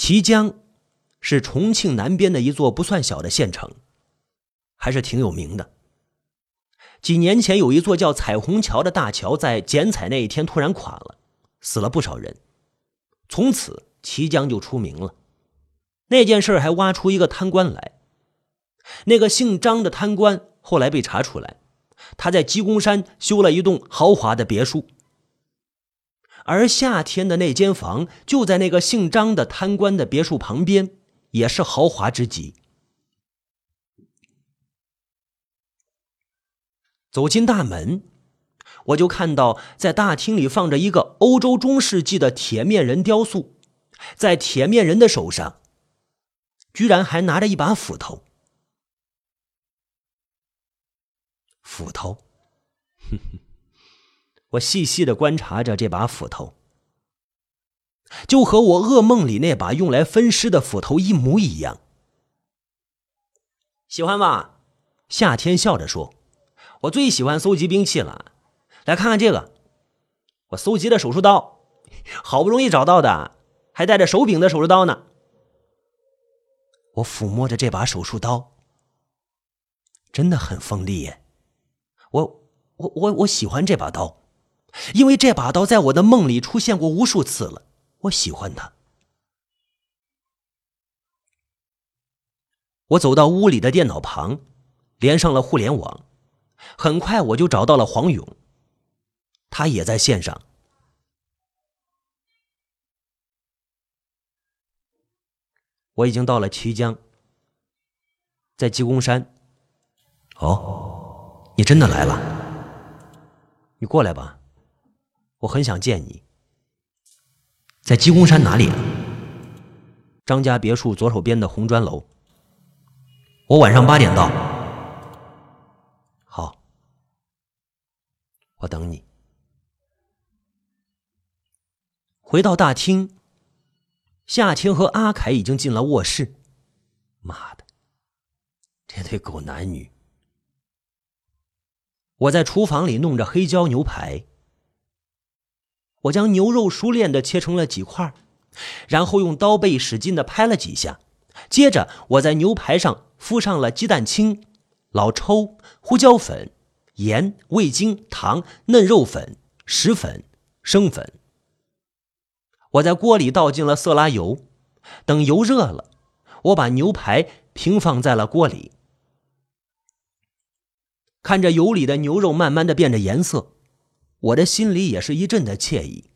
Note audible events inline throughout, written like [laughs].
綦江是重庆南边的一座不算小的县城，还是挺有名的。几年前，有一座叫彩虹桥的大桥在剪彩那一天突然垮了，死了不少人。从此，綦江就出名了。那件事还挖出一个贪官来，那个姓张的贪官后来被查出来，他在鸡公山修了一栋豪华的别墅，而夏天的那间房就在那个姓张的贪官的别墅旁边，也是豪华之极。走进大门，我就看到在大厅里放着一个欧洲中世纪的铁面人雕塑，在铁面人的手上，居然还拿着一把斧头。斧头，哼哼，我细细的观察着这把斧头，就和我噩梦里那把用来分尸的斧头一模一样。喜欢吧？夏天笑着说。我最喜欢搜集兵器了，来看看这个，我搜集的手术刀，好不容易找到的，还带着手柄的手术刀呢。我抚摸着这把手术刀，真的很锋利耶。我我我我喜欢这把刀，因为这把刀在我的梦里出现过无数次了。我喜欢它。我走到屋里的电脑旁，连上了互联网。很快我就找到了黄勇，他也在线上。我已经到了綦江，在鸡公山。哦，你真的来了？你过来吧，我很想见你。在鸡公山哪里？张家别墅左手边的红砖楼。我晚上八点到。好我等你。回到大厅，夏天和阿凯已经进了卧室。妈的，这对狗男女！我在厨房里弄着黑椒牛排。我将牛肉熟练的切成了几块，然后用刀背使劲的拍了几下。接着，我在牛排上敷上了鸡蛋清、老抽、胡椒粉。盐、味精、糖、嫩肉粉、食粉、生粉。我在锅里倒进了色拉油，等油热了，我把牛排平放在了锅里。看着油里的牛肉慢慢的变着颜色，我的心里也是一阵的惬意。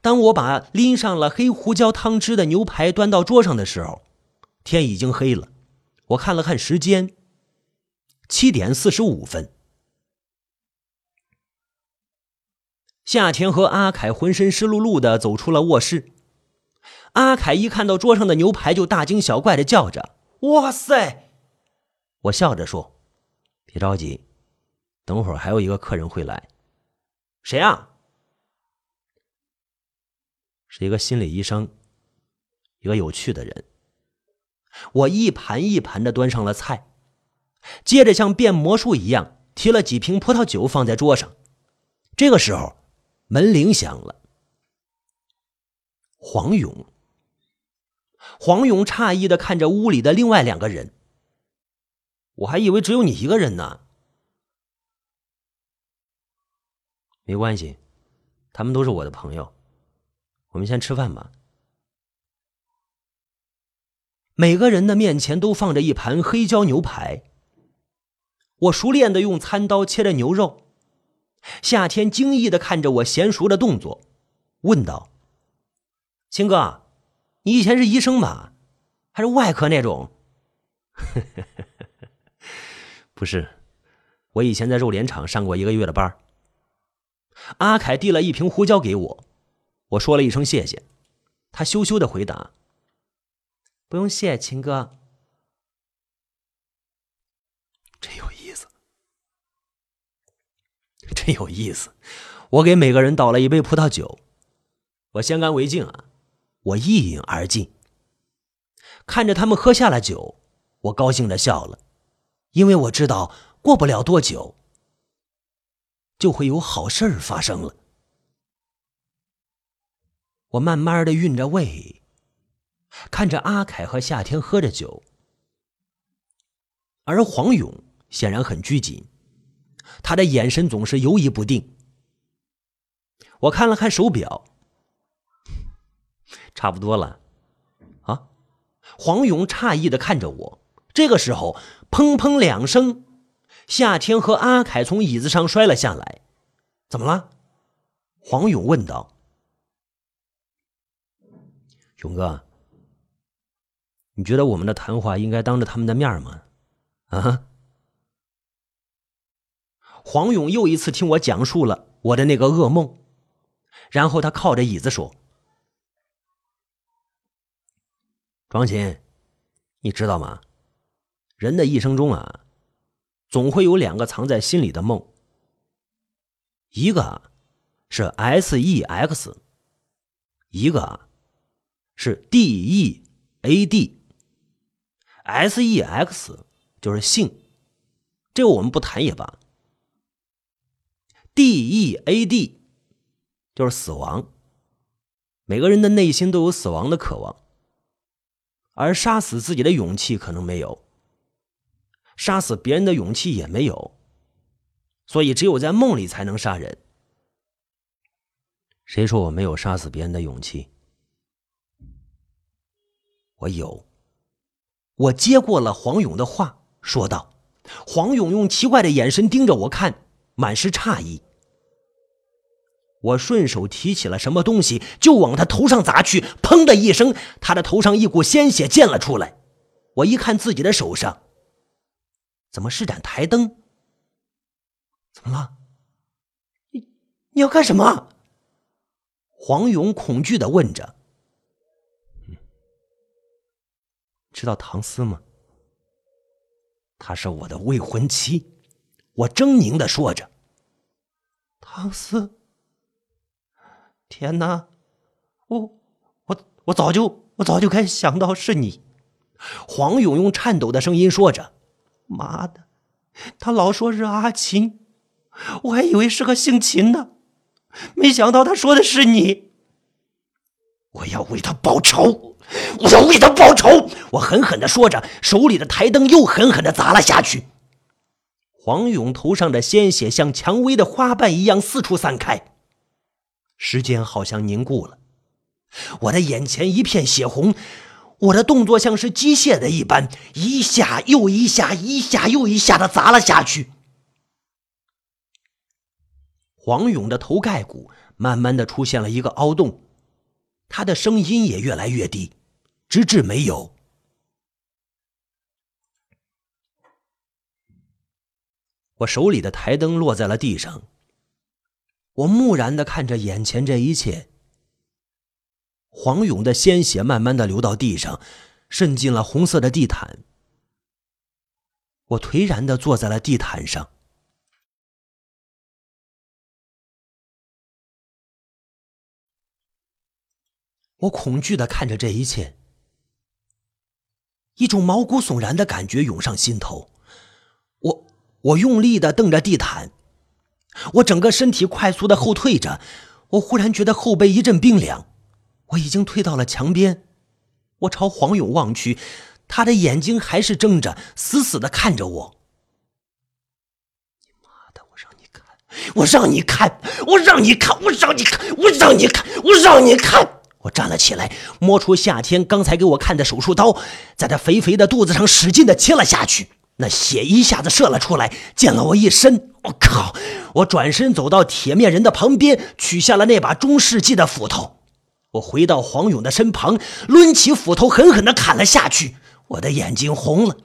当我把淋上了黑胡椒汤汁的牛排端到桌上的时候，天已经黑了。我看了看时间。七点四十五分，夏天和阿凯浑身湿漉漉的走出了卧室。阿凯一看到桌上的牛排，就大惊小怪的叫着：“哇塞！”我笑着说：“别着急，等会儿还有一个客人会来。谁啊？是一个心理医生，一个有趣的人。”我一盘一盘的端上了菜。接着像变魔术一样提了几瓶葡萄酒放在桌上。这个时候，门铃响了。黄勇。黄勇诧异的看着屋里的另外两个人。我还以为只有你一个人呢。没关系，他们都是我的朋友。我们先吃饭吧。每个人的面前都放着一盘黑椒牛排。我熟练的用餐刀切着牛肉，夏天惊异的看着我娴熟的动作，问道：“秦哥，你以前是医生吧？还是外科那种？”“ [laughs] 不是，我以前在肉联厂上过一个月的班。”阿凯递了一瓶胡椒给我，我说了一声谢谢，他羞羞的回答：“不用谢，秦哥。”真有意思。真有意思，我给每个人倒了一杯葡萄酒，我先干为敬啊！我一饮而尽，看着他们喝下了酒，我高兴的笑了，因为我知道过不了多久就会有好事发生了。我慢慢的运着胃，看着阿凯和夏天喝着酒，而黄勇显然很拘谨，他的眼神总是游移不定。我看了看手表，差不多了。啊！黄勇诧异的看着我。这个时候，砰砰两声，夏天和阿凯从椅子上摔了下来。怎么了？黄勇问道。勇哥，你觉得我们的谈话应该当着他们的面吗？啊？黄勇又一次听我讲述了我的那个噩梦，然后他靠着椅子说：“庄琴，你知道吗？人的一生中啊，总会有两个藏在心里的梦，一个是 S E X，一个。”是 D E A D，S E X 就是性，这个我们不谈也罢。D E A D 就是死亡，每个人的内心都有死亡的渴望，而杀死自己的勇气可能没有，杀死别人的勇气也没有，所以只有在梦里才能杀人。谁说我没有杀死别人的勇气？我有，我接过了黄勇的话，说道：“黄勇用奇怪的眼神盯着我看，满是诧异。我顺手提起了什么东西，就往他头上砸去。砰的一声，他的头上一股鲜血溅了出来。我一看自己的手上，怎么是盏台灯？怎么了？你你要干什么？”黄勇恐惧的问着。知道唐斯吗？她是我的未婚妻，我狰狞的说着。唐斯，天哪，我我我早就我早就该想到是你。黄勇用颤抖的声音说着：“妈的，他老说是阿琴，我还以为是个姓秦的，没想到他说的是你。我要为他报仇。”我要为他报仇！我狠狠的说着，手里的台灯又狠狠的砸了下去。黄勇头上的鲜血像蔷薇的花瓣一样四处散开，时间好像凝固了。我的眼前一片血红，我的动作像是机械的一般，一下又一下，一下又一下的砸了下去。黄勇的头盖骨慢慢的出现了一个凹洞。他的声音也越来越低，直至没有。我手里的台灯落在了地上，我木然的看着眼前这一切。黄勇的鲜血慢慢的流到地上，渗进了红色的地毯。我颓然的坐在了地毯上。我恐惧的看着这一切，一种毛骨悚然的感觉涌上心头。我我用力的瞪着地毯，我整个身体快速的后退着。我忽然觉得后背一阵冰凉，我已经退到了墙边。我朝黄勇望去，他的眼睛还是睁着，死死的看着我。你妈的！我让你看，我让你看，我让你看，我让你看，我让你看，我让你看。我站了起来，摸出夏天刚才给我看的手术刀，在他肥肥的肚子上使劲的切了下去。那血一下子射了出来，溅了我一身。我靠！我转身走到铁面人的旁边，取下了那把中世纪的斧头。我回到黄勇的身旁，抡起斧头狠狠的砍了下去。我的眼睛红了。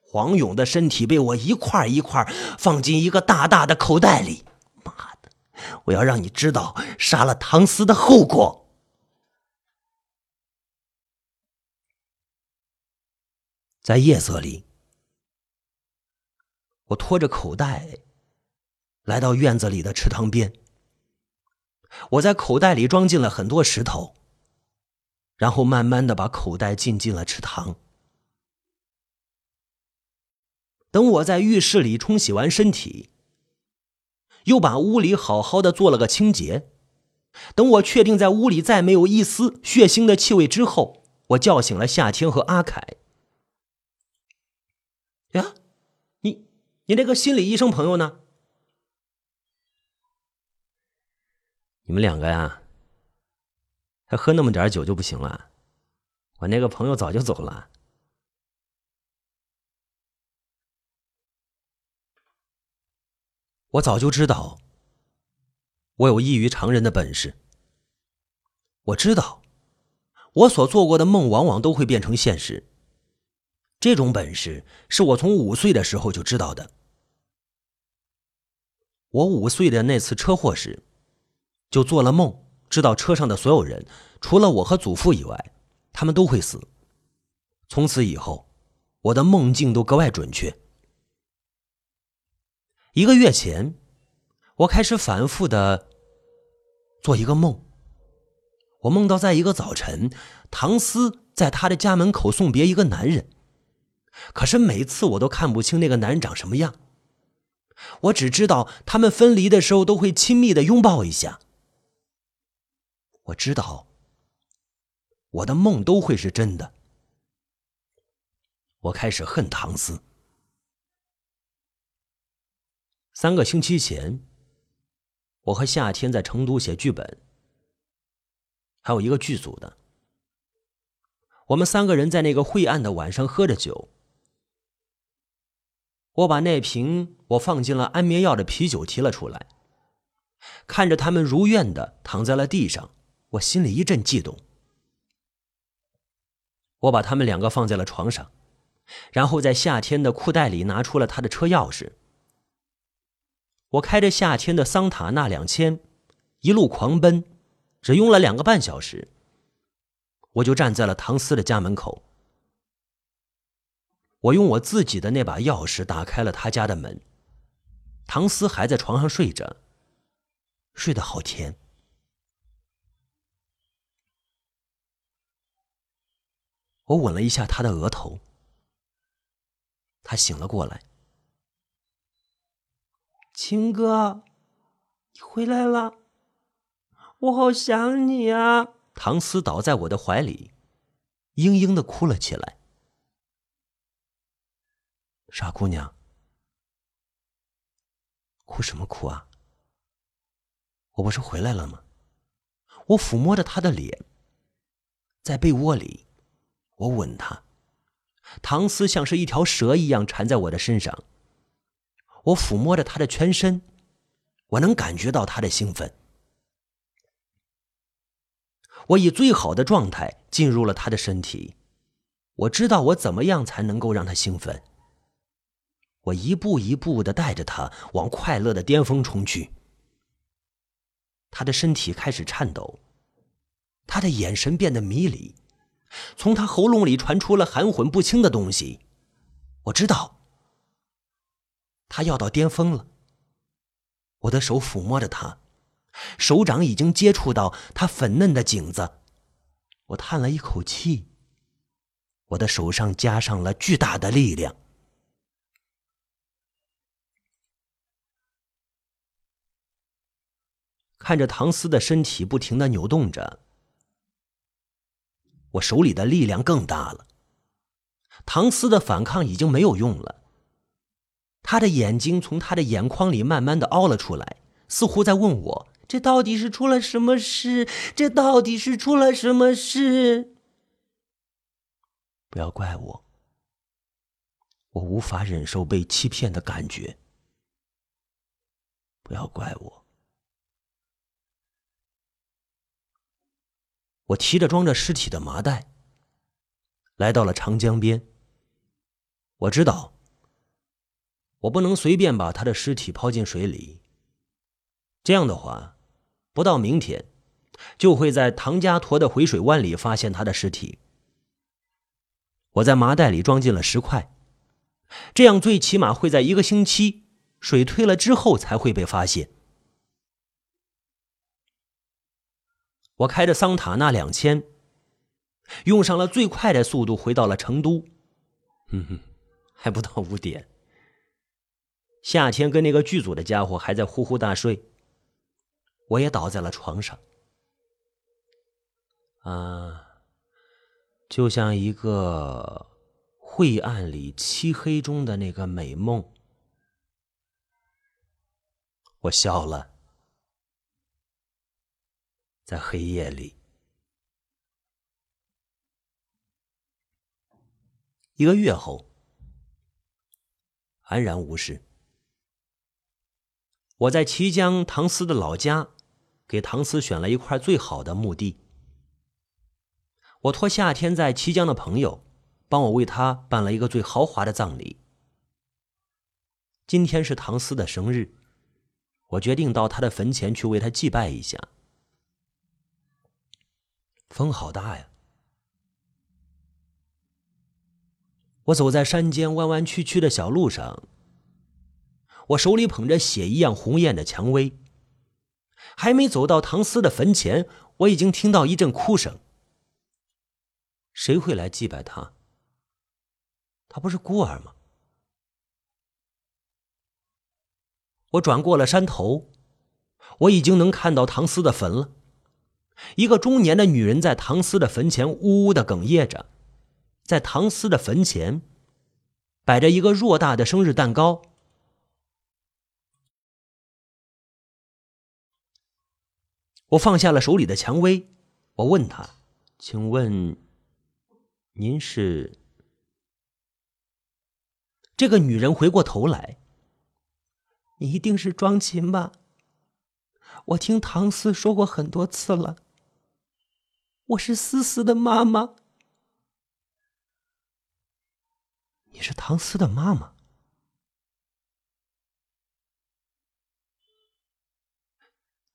黄勇的身体被我一块一块放进一个大大的口袋里。妈的！我要让你知道杀了唐斯的后果。在夜色里，我拖着口袋来到院子里的池塘边。我在口袋里装进了很多石头，然后慢慢的把口袋浸进了池塘。等我在浴室里冲洗完身体，又把屋里好好的做了个清洁，等我确定在屋里再没有一丝血腥的气味之后，我叫醒了夏天和阿凯。呀，你你那个心理医生朋友呢？你们两个呀，还喝那么点酒就不行了？我那个朋友早就走了。我早就知道，我有异于常人的本事。我知道，我所做过的梦往往都会变成现实。这种本事是我从五岁的时候就知道的。我五岁的那次车祸时，就做了梦，知道车上的所有人，除了我和祖父以外，他们都会死。从此以后，我的梦境都格外准确。一个月前，我开始反复的做一个梦。我梦到在一个早晨，唐斯在他的家门口送别一个男人，可是每次我都看不清那个男人长什么样。我只知道他们分离的时候都会亲密的拥抱一下。我知道，我的梦都会是真的。我开始恨唐斯。三个星期前，我和夏天在成都写剧本，还有一个剧组的。我们三个人在那个晦暗的晚上喝着酒。我把那瓶我放进了安眠药的啤酒提了出来，看着他们如愿的躺在了地上，我心里一阵悸动。我把他们两个放在了床上，然后在夏天的裤袋里拿出了他的车钥匙。我开着夏天的桑塔纳两千，一路狂奔，只用了两个半小时。我就站在了唐斯的家门口。我用我自己的那把钥匙打开了他家的门。唐斯还在床上睡着，睡得好甜。我吻了一下他的额头，他醒了过来。秦哥，你回来了，我好想你啊！唐斯倒在我的怀里，嘤嘤的哭了起来。傻姑娘，哭什么哭啊？我不是回来了吗？我抚摸着她的脸，在被窝里，我吻她，唐斯像是一条蛇一样缠在我的身上。我抚摸着他的全身，我能感觉到他的兴奋。我以最好的状态进入了他的身体，我知道我怎么样才能够让他兴奋。我一步一步的带着他往快乐的巅峰冲去。他的身体开始颤抖，他的眼神变得迷离，从他喉咙里传出了含混不清的东西。我知道。他要到巅峰了。我的手抚摸着他，手掌已经接触到他粉嫩的颈子。我叹了一口气。我的手上加上了巨大的力量。看着唐斯的身体不停的扭动着，我手里的力量更大了。唐斯的反抗已经没有用了。他的眼睛从他的眼眶里慢慢的凹了出来，似乎在问我：“这到底是出了什么事？这到底是出了什么事？”不要怪我，我无法忍受被欺骗的感觉。不要怪我，我提着装着尸体的麻袋，来到了长江边。我知道。我不能随便把他的尸体抛进水里。这样的话，不到明天，就会在唐家沱的回水湾里发现他的尸体。我在麻袋里装进了石块，这样最起码会在一个星期水退了之后才会被发现。我开着桑塔纳两千，用上了最快的速度回到了成都。哼哼，还不到五点。夏天跟那个剧组的家伙还在呼呼大睡，我也倒在了床上。啊，就像一个晦暗里漆黑中的那个美梦。我笑了，在黑夜里，一个月后，安然无事。我在綦江唐斯的老家，给唐斯选了一块最好的墓地。我托夏天在綦江的朋友，帮我为他办了一个最豪华的葬礼。今天是唐斯的生日，我决定到他的坟前去为他祭拜一下。风好大呀！我走在山间弯弯曲曲的小路上。我手里捧着血一样红艳的蔷薇，还没走到唐斯的坟前，我已经听到一阵哭声。谁会来祭拜他？他不是孤儿吗？我转过了山头，我已经能看到唐斯的坟了。一个中年的女人在唐斯的坟前呜呜的哽咽着，在唐斯的坟前摆着一个偌大的生日蛋糕。我放下了手里的蔷薇，我问他：“请问，您是？”这个女人回过头来：“你一定是庄琴吧？我听唐斯说过很多次了。我是思思的妈妈。你是唐斯的妈妈？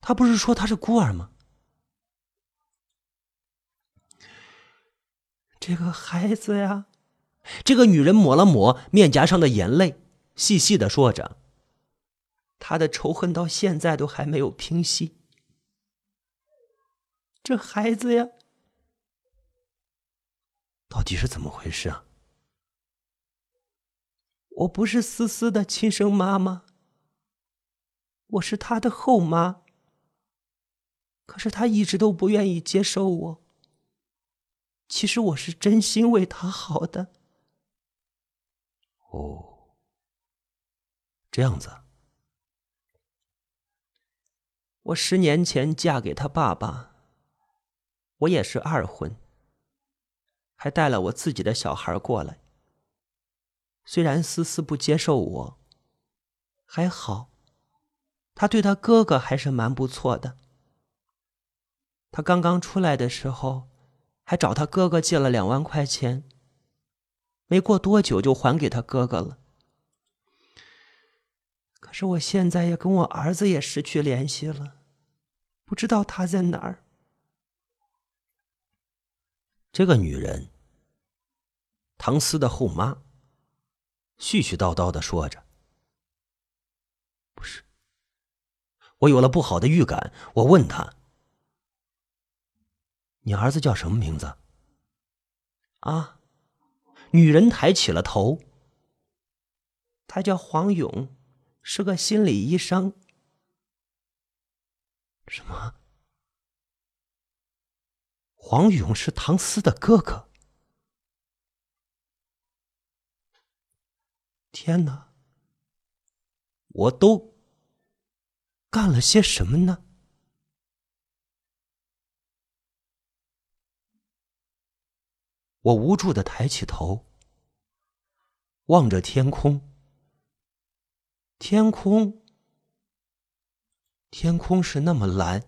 他不是说他是孤儿吗？这个孩子呀，这个女人抹了抹面颊上的眼泪，细细的说着：“他的仇恨到现在都还没有平息。这孩子呀，到底是怎么回事啊？我不是思思的亲生妈妈，我是她的后妈。”可是他一直都不愿意接受我。其实我是真心为他好的。哦，这样子。我十年前嫁给他爸爸，我也是二婚，还带了我自己的小孩过来。虽然思思不接受我，还好，他对他哥哥还是蛮不错的。他刚刚出来的时候，还找他哥哥借了两万块钱。没过多久就还给他哥哥了。可是我现在也跟我儿子也失去联系了，不知道他在哪儿。这个女人，唐斯的后妈，絮絮叨叨的说着：“不是。”我有了不好的预感，我问他。你儿子叫什么名字？啊，女人抬起了头。他叫黄勇，是个心理医生。什么？黄勇是唐斯的哥哥？天哪！我都干了些什么呢？我无助的抬起头，望着天空。天空，天空是那么蓝，